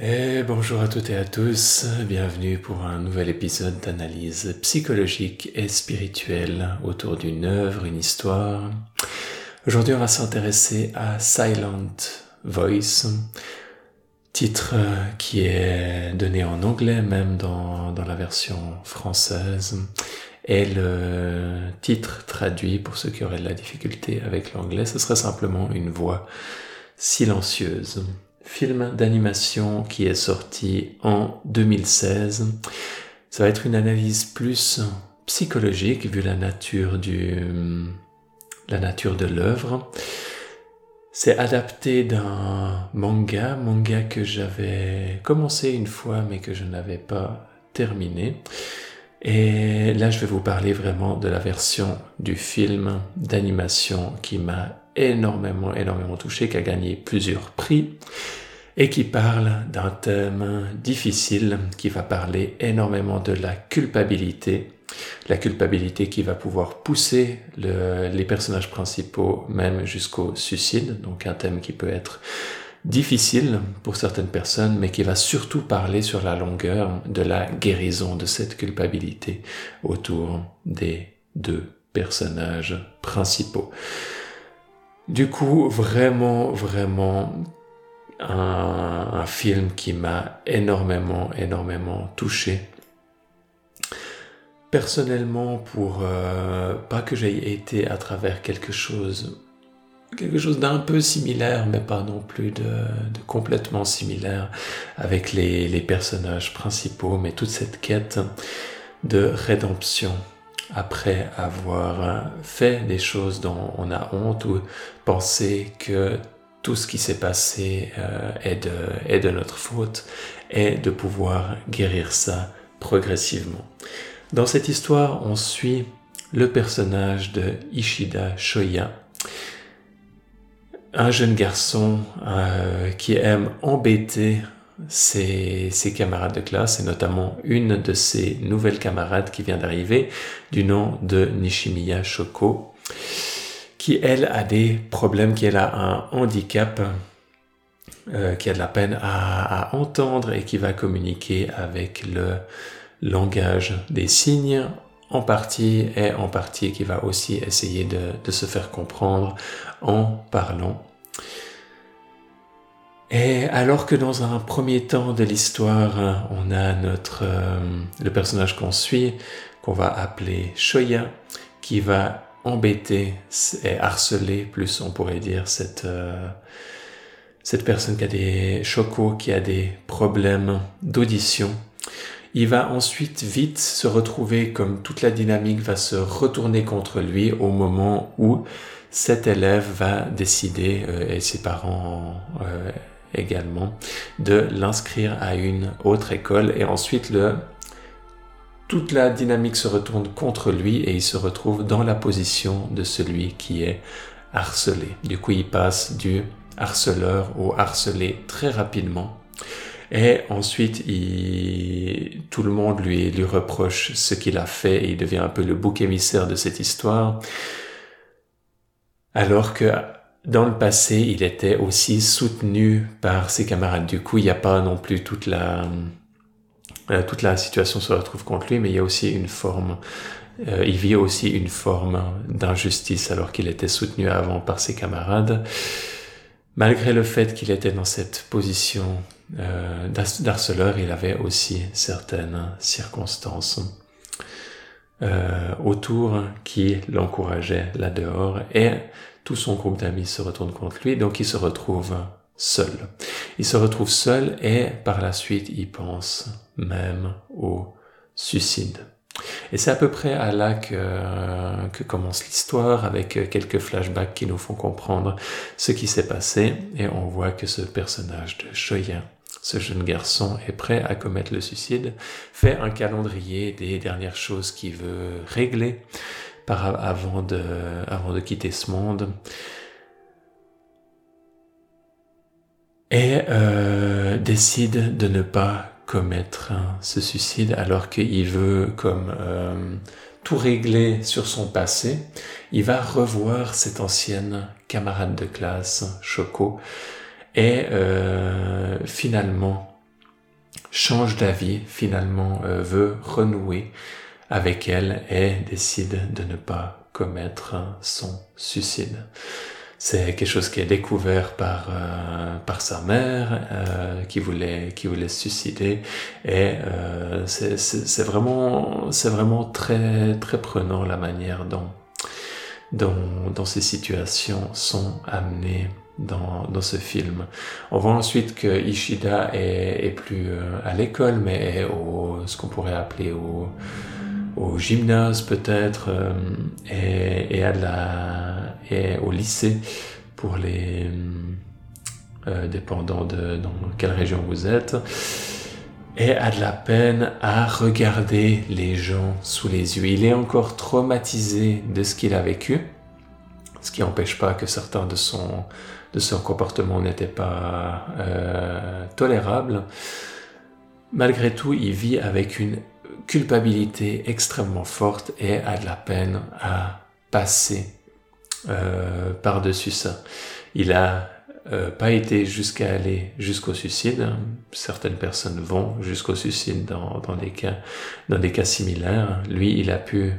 Et bonjour à toutes et à tous, bienvenue pour un nouvel épisode d'analyse psychologique et spirituelle autour d'une œuvre, une histoire. Aujourd'hui on va s'intéresser à Silent Voice, titre qui est donné en anglais même dans, dans la version française et le titre traduit pour ceux qui auraient de la difficulté avec l'anglais, ce serait simplement une voix silencieuse film d'animation qui est sorti en 2016. Ça va être une analyse plus psychologique vu la nature du, la nature de l'œuvre. C'est adapté d'un manga, manga que j'avais commencé une fois mais que je n'avais pas terminé. Et là, je vais vous parler vraiment de la version du film d'animation qui m'a énormément, énormément touché, qui a gagné plusieurs prix et qui parle d'un thème difficile qui va parler énormément de la culpabilité. La culpabilité qui va pouvoir pousser les personnages principaux même jusqu'au suicide, donc un thème qui peut être difficile pour certaines personnes, mais qui va surtout parler sur la longueur de la guérison de cette culpabilité autour des deux personnages principaux. Du coup, vraiment, vraiment un, film qui m'a énormément, énormément touché. Personnellement, pour euh, pas que j'aie été à travers quelque chose, quelque chose d'un peu similaire, mais pas non plus de, complètement similaire avec les, les personnages principaux, mais toute cette quête de rédemption après avoir fait des choses dont on a honte ou penser que tout ce qui s'est passé euh, est, de, notre faute et de pouvoir guérir ça progressivement. Dans cette histoire, on suit le personnage de Ishida Shoya, un jeune garçon euh, qui aime embêter ses, camarades de classe et notamment une de ses nouvelles camarades qui vient d'arriver du nom de Nishimiya Shoko qui elle a des problèmes, qui elle a un handicap, euh, qui a de la peine à, entendre et qui va communiquer avec le langage des signes en partie et en partie qui va aussi essayer de, se faire comprendre en parlant. Et alors que dans un premier temps de l'histoire, on a notre euh, le personnage qu'on suit, qu'on va appeler Shoya, qui va embêter et harceler, plus on pourrait dire, cette, euh, cette personne qui a des chocos, qui a des problèmes d'audition. Il va ensuite vite se retrouver comme toute la dynamique va se retourner contre lui au moment où cet élève va décider, euh, et ses parents euh, également, de l'inscrire à une autre école et ensuite le toute la dynamique se retourne contre lui et il se retrouve dans la position de celui qui est harcelé. Du coup, il passe du harceleur au harcelé très rapidement. Et ensuite, tout le monde lui, lui reproche ce qu'il a fait et il devient un peu le bouc émissaire de cette histoire. Alors que dans le passé, il était aussi soutenu par ses camarades. Du coup, il n'y a pas non plus toute la, euh, toute la situation se retrouve contre lui, mais il y a aussi une forme, euh, il vit aussi une forme d'injustice alors qu'il était soutenu avant par ses camarades. Malgré le fait qu'il était dans cette position euh, d'harceleur, il avait aussi certaines circonstances autour qui l'encourageaient là-dehors et tout son groupe d'amis se retourne contre lui, donc il se retrouve seul. Il se retrouve seul et par la suite il pense même au suicide. Et c'est à peu près à là que, commence l'histoire avec quelques flashbacks qui nous font comprendre ce qui s'est passé et on voit que ce personnage de Shoya, ce jeune garçon est prêt à commettre le suicide, fait un calendrier des dernières choses qu'il veut régler avant, de, avant de quitter ce monde et euh, décide de ne pas commettre ce suicide alors qu'il veut comme euh, tout régler sur son passé. Il va revoir cette ancienne camarade de classe, Choco, et euh, finalement change d'avis, finalement veut renouer avec elle et décide de ne pas commettre son suicide. C'est quelque chose qui est découvert par euh, par sa mère euh, qui voulait qui voulait se suicider et euh, c'est vraiment c'est vraiment très très prenant la manière dont dont, ces situations sont amenées dans, dans ce film. On voit ensuite que Ishida est, est plus euh, à l'école, mais est au, ce qu'on pourrait appeler au, au gymnase peut-être euh, et, et, à la, et au lycée pour les euh, dépendants de dans quelle région vous êtes et a de la peine à regarder les gens sous les yeux. Il est encore traumatisé de ce qu'il a vécu, ce qui n'empêche pas que certains de son, de son comportement n'étaient pas euh, tolérables. Malgré tout, il vit avec une culpabilité extrêmement forte et a de la peine à passer euh, par-dessus ça. Il a euh, pas été jusqu'à aller jusqu'au suicide. Certaines personnes vont jusqu'au suicide dans, dans, des cas, dans des cas similaires. Lui, il a pu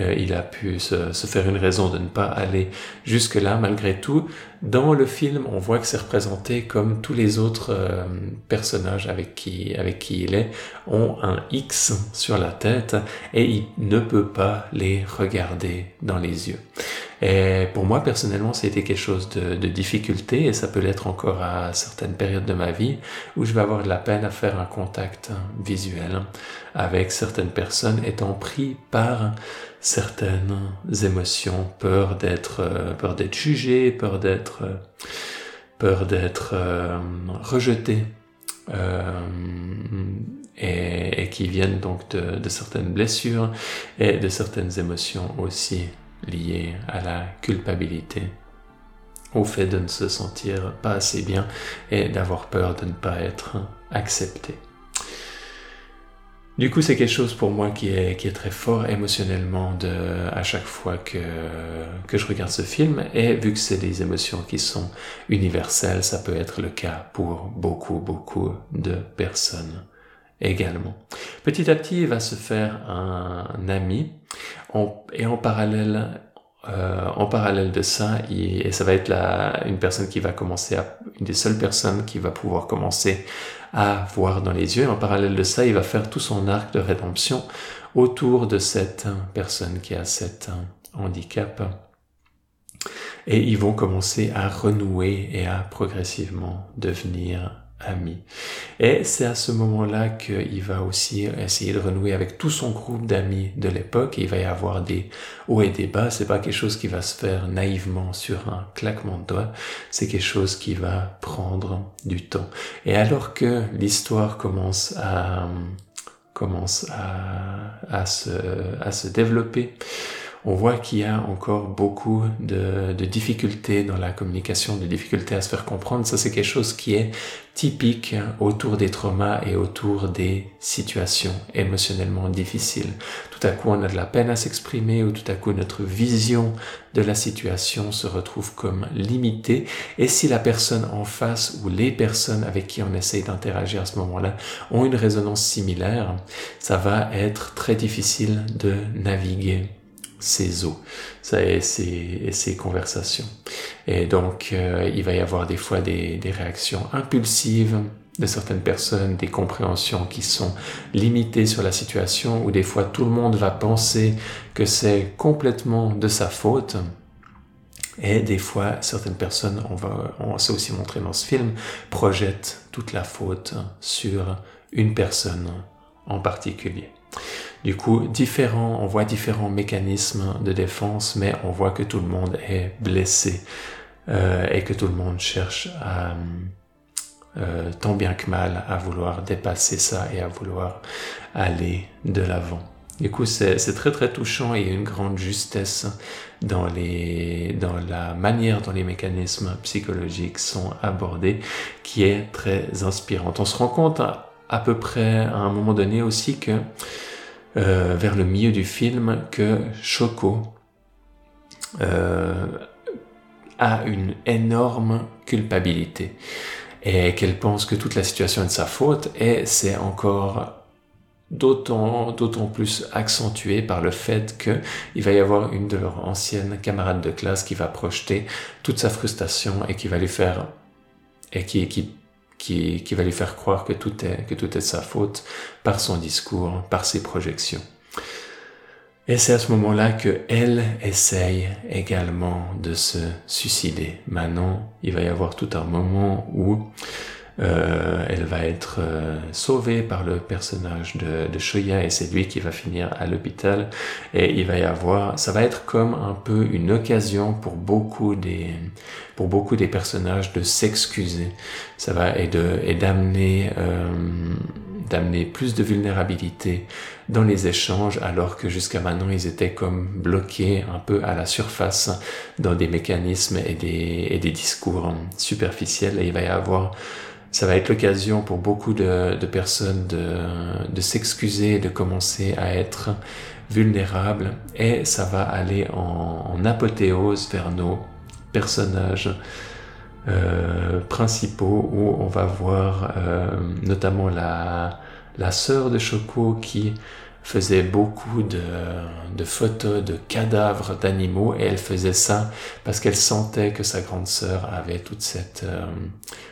euh, il a pu se, faire une raison de ne pas aller jusque-là malgré tout. Dans le film, on voit que c'est représenté comme tous les autres euh, personnages avec qui il est ont un X sur la tête et il ne peut pas les regarder dans les yeux. Et pour moi, personnellement, c'était quelque chose de, de difficulté et ça peut l'être encore à certaines périodes de ma vie où je vais avoir de la peine à faire un contact visuel avec certaines personnes étant pris par certaines émotions, peur d'être, euh, peur d'être jugé, peur d'être, euh, peur d'être euh, rejeté. Et, qui viennent donc de certaines blessures et de certaines émotions aussi lié à la culpabilité, au fait de ne se sentir pas assez bien et d'avoir peur de ne pas être accepté. Du coup, c'est quelque chose pour moi qui est, très fort émotionnellement à chaque fois que, que je regarde ce film. Et vu que c'est des émotions qui sont universelles, ça peut être le cas pour beaucoup, beaucoup de personnes également. Petit à petit, il va se faire un, ami et en parallèle, euh, en parallèle de ça, et ça va être la, une personne qui va commencer une des seules personnes qui va pouvoir commencer à voir dans les yeux. Et en parallèle de ça, il va faire tout son arc de rédemption autour de cette personne qui a cet handicap. Et ils vont commencer à renouer et à progressivement devenir amis. Et c'est à ce moment-là qu'il va aussi essayer de renouer avec tout son groupe d'amis de l'époque. Il va y avoir des hauts et des bas. C'est pas quelque chose qui va se faire naïvement sur un claquement de doigts. C'est quelque chose qui va prendre du temps. Et alors que l'histoire commence à commence à, à, se, à se développer, on voit qu'il y a encore beaucoup de, difficultés dans la communication, de difficultés à se faire comprendre. Ça, c'est quelque chose qui est typique autour des traumas et autour des situations émotionnellement difficiles. Tout à coup, on a de la peine à s'exprimer ou tout à coup, notre vision de la situation se retrouve comme limitée. Et si la personne en face ou les personnes avec qui on essaye d'interagir à ce moment-là ont une résonance similaire, ça va être très difficile de naviguer ses eaux et ses, conversations. Et donc, euh, il va y avoir des fois des, réactions impulsives de certaines personnes, des compréhensions qui sont limitées sur la situation, ou des fois tout le monde va penser que c'est complètement de sa faute. Et des fois, certaines personnes, on va, on s'est aussi montré dans ce film, projettent toute la faute sur une personne en particulier. Du coup, différents, on voit différents mécanismes de défense, mais on voit que tout le monde est blessé euh, et que tout le monde cherche à, euh, tant bien que mal à vouloir dépasser ça et à vouloir aller de l'avant. Du coup, c'est très très touchant et une grande justesse dans, la manière dont les mécanismes psychologiques sont abordés qui est très inspirante. On se rend compte à peu près à un moment donné aussi que euh, vers le milieu du film que Choco euh, a une énorme culpabilité. et qu'elle pense que toute la situation est de sa faute et c'est encore d'autant d'autant plus accentué par le fait que il va y avoir une de leurs anciennes camarades de classe qui va projeter toute sa frustration et qui va lui faire et qui qui qui, va lui faire croire que tout est que tout est de sa faute par son discours, par ses projections. Et c'est à ce moment-là que elle essaye également de se suicider. Maintenant, il va y avoir tout un moment où euh, va être euh, sauvée par le personnage de, de Shoya et c'est lui qui va finir à l'hôpital. Et il va y avoir ça va être comme un peu une occasion pour beaucoup des pour beaucoup des personnages de s'excuser. Ça va et de et d'amener euh, d'amener plus de vulnérabilité dans les échanges alors que jusqu'à maintenant ils étaient comme bloqués un peu à la surface dans des mécanismes et des, et des discours superficiels. Et il va y avoir ça va être l'occasion pour beaucoup de, personnes de, de s'excuser, de commencer à être vulnérables. Et ça va aller en, en apothéose vers nos personnages euh, principaux où on va voir euh, notamment la, la sœur de Choco qui faisait beaucoup de, de photos de cadavres d'animaux et elle faisait ça parce qu'elle sentait que sa grande sœur avait toute cette euh,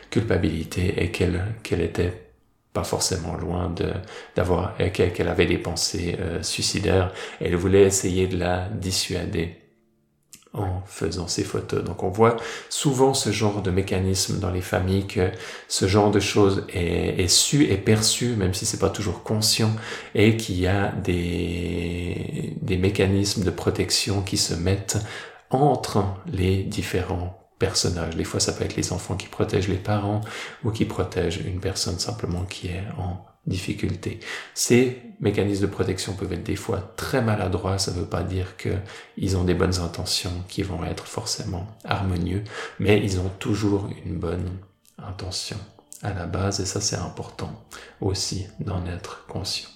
culpabilité et qu'elle qu'elle était pas forcément loin de d'avoir qu'elle avait des pensées euh, suicidaires. Elle voulait essayer de la dissuader en faisant ces photos. Donc on voit souvent ce genre de mécanisme dans les familles que ce genre de choses est, est su et perçu, même si c'est pas toujours conscient, et qu'il y a des, des mécanismes de protection qui se mettent entre les différents personnages. Des fois, ça peut être les enfants qui protègent les parents ou qui protègent une personne simplement qui est en difficulté. Ces mécanismes de protection peuvent être des fois très maladroits, ça ne veut pas dire qu'ils ont des bonnes intentions qui vont être forcément harmonieux, mais ils ont toujours une bonne intention à la base et ça c'est important aussi d'en être conscient.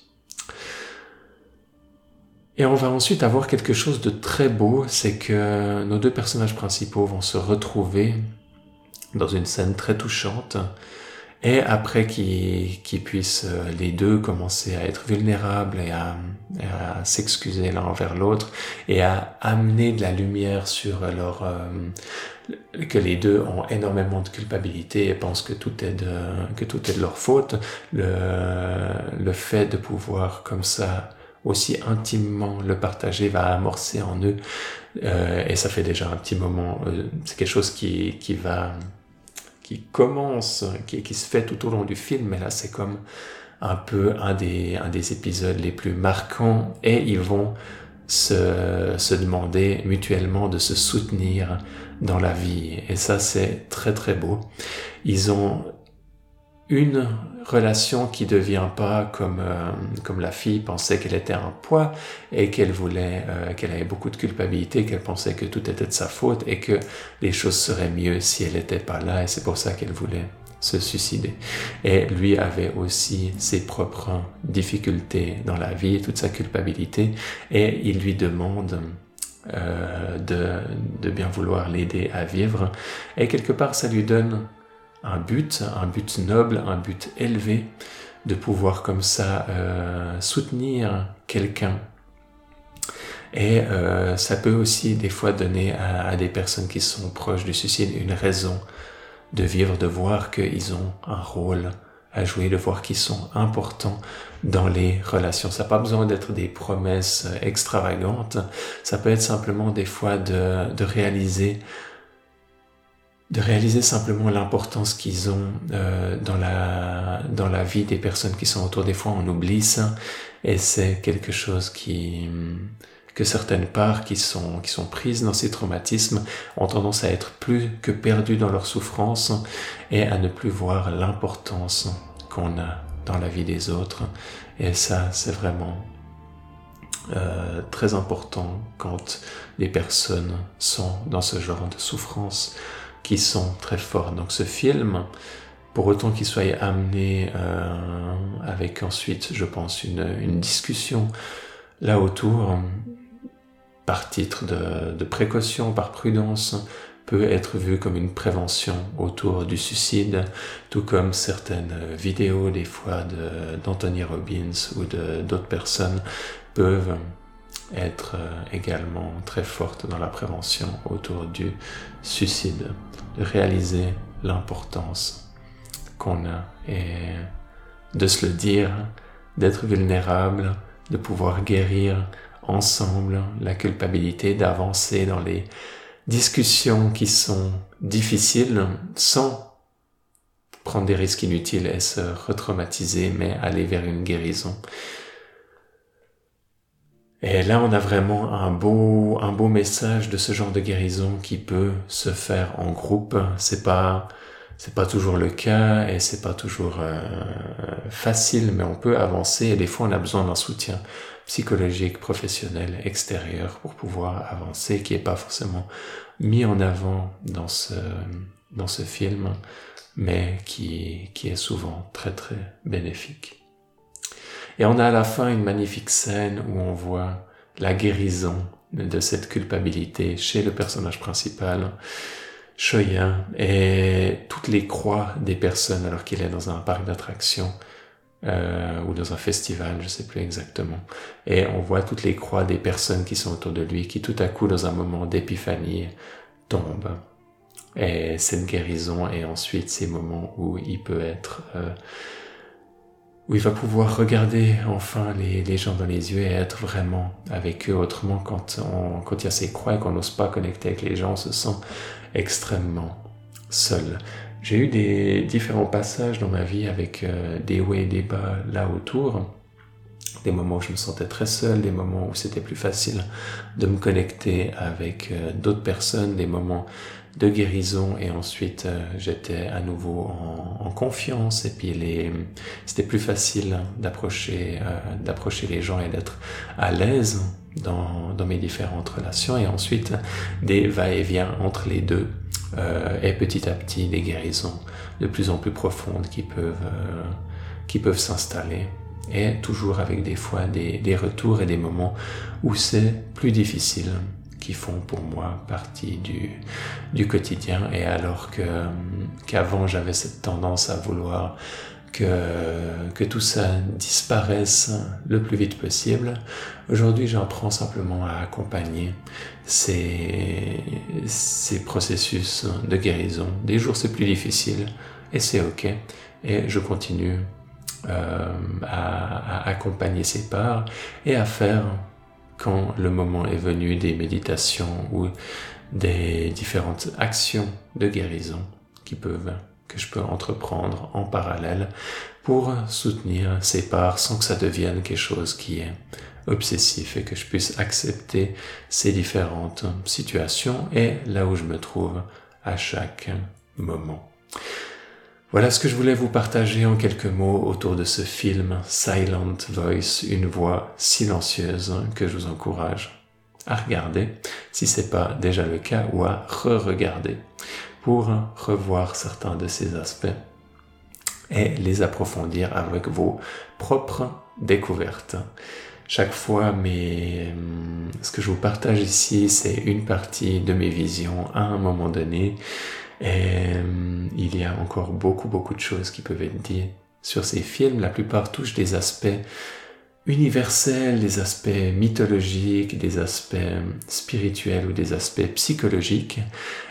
Et on va ensuite avoir quelque chose de très beau, c'est que nos deux personnages principaux vont se retrouver dans une scène très touchante et après qu'ils puissent euh, les deux commencer à être vulnérables et à, s'excuser l'un envers l'autre et à amener de la lumière sur leur euh, que les deux ont énormément de culpabilité et pensent que tout est de que tout est de leur faute le le fait de pouvoir comme ça aussi intimement le partager va amorcer en eux euh, et ça fait déjà un petit moment c'est quelque chose qui qui va qui commence, qui, qui, se fait tout au long du film, mais là c'est comme un peu un des, un des épisodes les plus marquants et ils vont se, se demander mutuellement de se soutenir dans la vie. Et ça c'est très très beau. Ils ont une relation qui devient pas comme euh, comme la fille pensait qu'elle était un poids et qu'elle voulait euh, qu'elle avait beaucoup de culpabilité qu'elle pensait que tout était de sa faute et que les choses seraient mieux si elle n'était pas là et c'est pour ça qu'elle voulait se suicider. Et lui avait aussi ses propres difficultés dans la vie toute sa culpabilité et il lui demande euh, de, de bien vouloir l'aider à vivre et quelque part ça lui donne un but, un but noble, un but élevé, de pouvoir comme ça euh, soutenir quelqu'un. Et euh, ça peut aussi des fois donner à, des personnes qui sont proches du suicide une raison de vivre, de voir qu'ils ont un rôle à jouer, de voir qu'ils sont importants dans les relations. Ça n'a pas besoin d'être des promesses extravagantes, ça peut être simplement des fois de, de réaliser de réaliser simplement l'importance qu'ils ont euh, dans la dans la vie des personnes qui sont autour. Des fois on oublie ça et c'est quelque chose qui que certaines parts qui sont qui sont prises dans ces traumatismes ont tendance à être plus que perdues dans leur souffrance et à ne plus voir l'importance qu'on a dans la vie des autres. Et ça c'est vraiment euh, très important quand les personnes sont dans ce genre de souffrance qui sont très forts. Donc ce film, pour autant qu'il soit amené euh, avec ensuite, je pense, une, discussion là autour, par titre de, de, précaution, par prudence, peut être vu comme une prévention autour du suicide, tout comme certaines vidéos des fois d'Anthony Robbins ou d'autres personnes peuvent être euh, également très fortes dans la prévention autour du suicide, de réaliser l'importance qu'on a et de se le dire, d'être vulnérable, de pouvoir guérir ensemble la culpabilité, d'avancer dans les discussions qui sont difficiles sans prendre des risques inutiles et se retraumatiser, mais aller vers une guérison. Et là, on a vraiment un beau, un beau message de ce genre de guérison qui peut se faire en groupe. C'est pas, c'est pas toujours le cas et c'est pas toujours euh, facile, mais on peut avancer et des fois on a besoin d'un soutien psychologique, professionnel, extérieur pour pouvoir avancer, qui est pas forcément mis en avant dans ce, dans ce film, mais qui, qui est souvent très très bénéfique. Et on a à la fin une magnifique scène où on voit la guérison de cette culpabilité chez le personnage principal, Shoya, et toutes les croix des personnes alors qu'il est dans un parc d'attractions euh, ou dans un festival, je sais plus exactement. Et on voit toutes les croix des personnes qui sont autour de lui, qui tout à coup, dans un moment d'épiphanie, tombent. Et cette guérison et ensuite ces moments où il peut être euh, où il va pouvoir regarder enfin les, gens dans les yeux et être vraiment avec eux. Autrement, quand, on, quand il y a ces croix et qu'on n'ose pas connecter avec les gens, on se sent extrêmement seul. J'ai eu des différents passages dans ma vie avec euh, des hauts et des bas là autour. Des moments où je me sentais très seul, des moments où c'était plus facile de me connecter avec euh, d'autres personnes, des moments de guérison et ensuite euh, j'étais à nouveau en, en, confiance. Et puis les c'était plus facile d'approcher euh, d'approcher les gens et d'être à l'aise dans, dans mes différentes relations. Et ensuite des va-et-vient entre les deux euh, et petit à petit des guérisons de plus en plus profondes qui peuvent qui peuvent s'installer. Et toujours avec des fois des, des retours et des moments où c'est plus difficile qui font pour moi partie du, du quotidien. Et alors que qu'avant j'avais cette tendance à vouloir que, que tout ça disparaisse le plus vite possible, aujourd'hui j'apprends simplement à accompagner ces, ces processus de guérison. Des jours c'est plus difficile et c'est ok. Et je continue euh, à, à accompagner ces parts et à faire quand le moment est venu des méditations ou des différentes actions de guérison que je peux entreprendre en parallèle pour soutenir ces parts sans que ça devienne quelque chose qui est obsessif et que je puisse accepter ces différentes situations et là où je me trouve à chaque moment. Voilà ce que je voulais vous partager en quelques mots autour de ce film Silent Voice, une voix silencieuse que je vous encourage à regarder si c'est pas déjà le cas ou à re-regarder pour revoir certains de ces aspects et les approfondir avec vos propres découvertes. Chaque fois, mais ce que je vous partage ici, c'est une partie de mes visions à un moment donné et euh, il y a encore beaucoup, beaucoup de choses qui peuvent être dites sur ces films. La plupart touchent des aspects universels, des aspects mythologiques, des aspects spirituels ou des aspects psychologiques.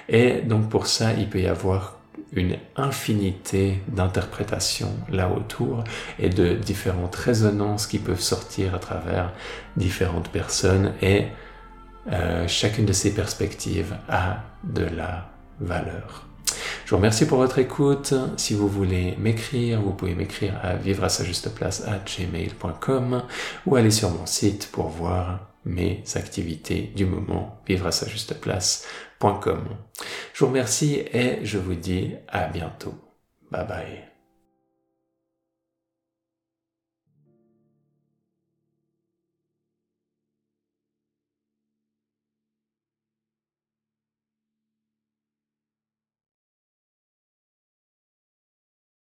Et donc pour ça, il peut y avoir une infinité d'interprétations là autour et de différentes résonances qui peuvent sortir à travers différentes personnes et euh, chacune de ces perspectives a de la valeur. Je vous remercie pour votre écoute. Si vous voulez m'écrire, vous pouvez m'écrire à vivre à gmail.com ou aller sur mon site pour voir mes activités du moment, vivre. Je vous remercie et je vous dis à bientôt. Bye bye.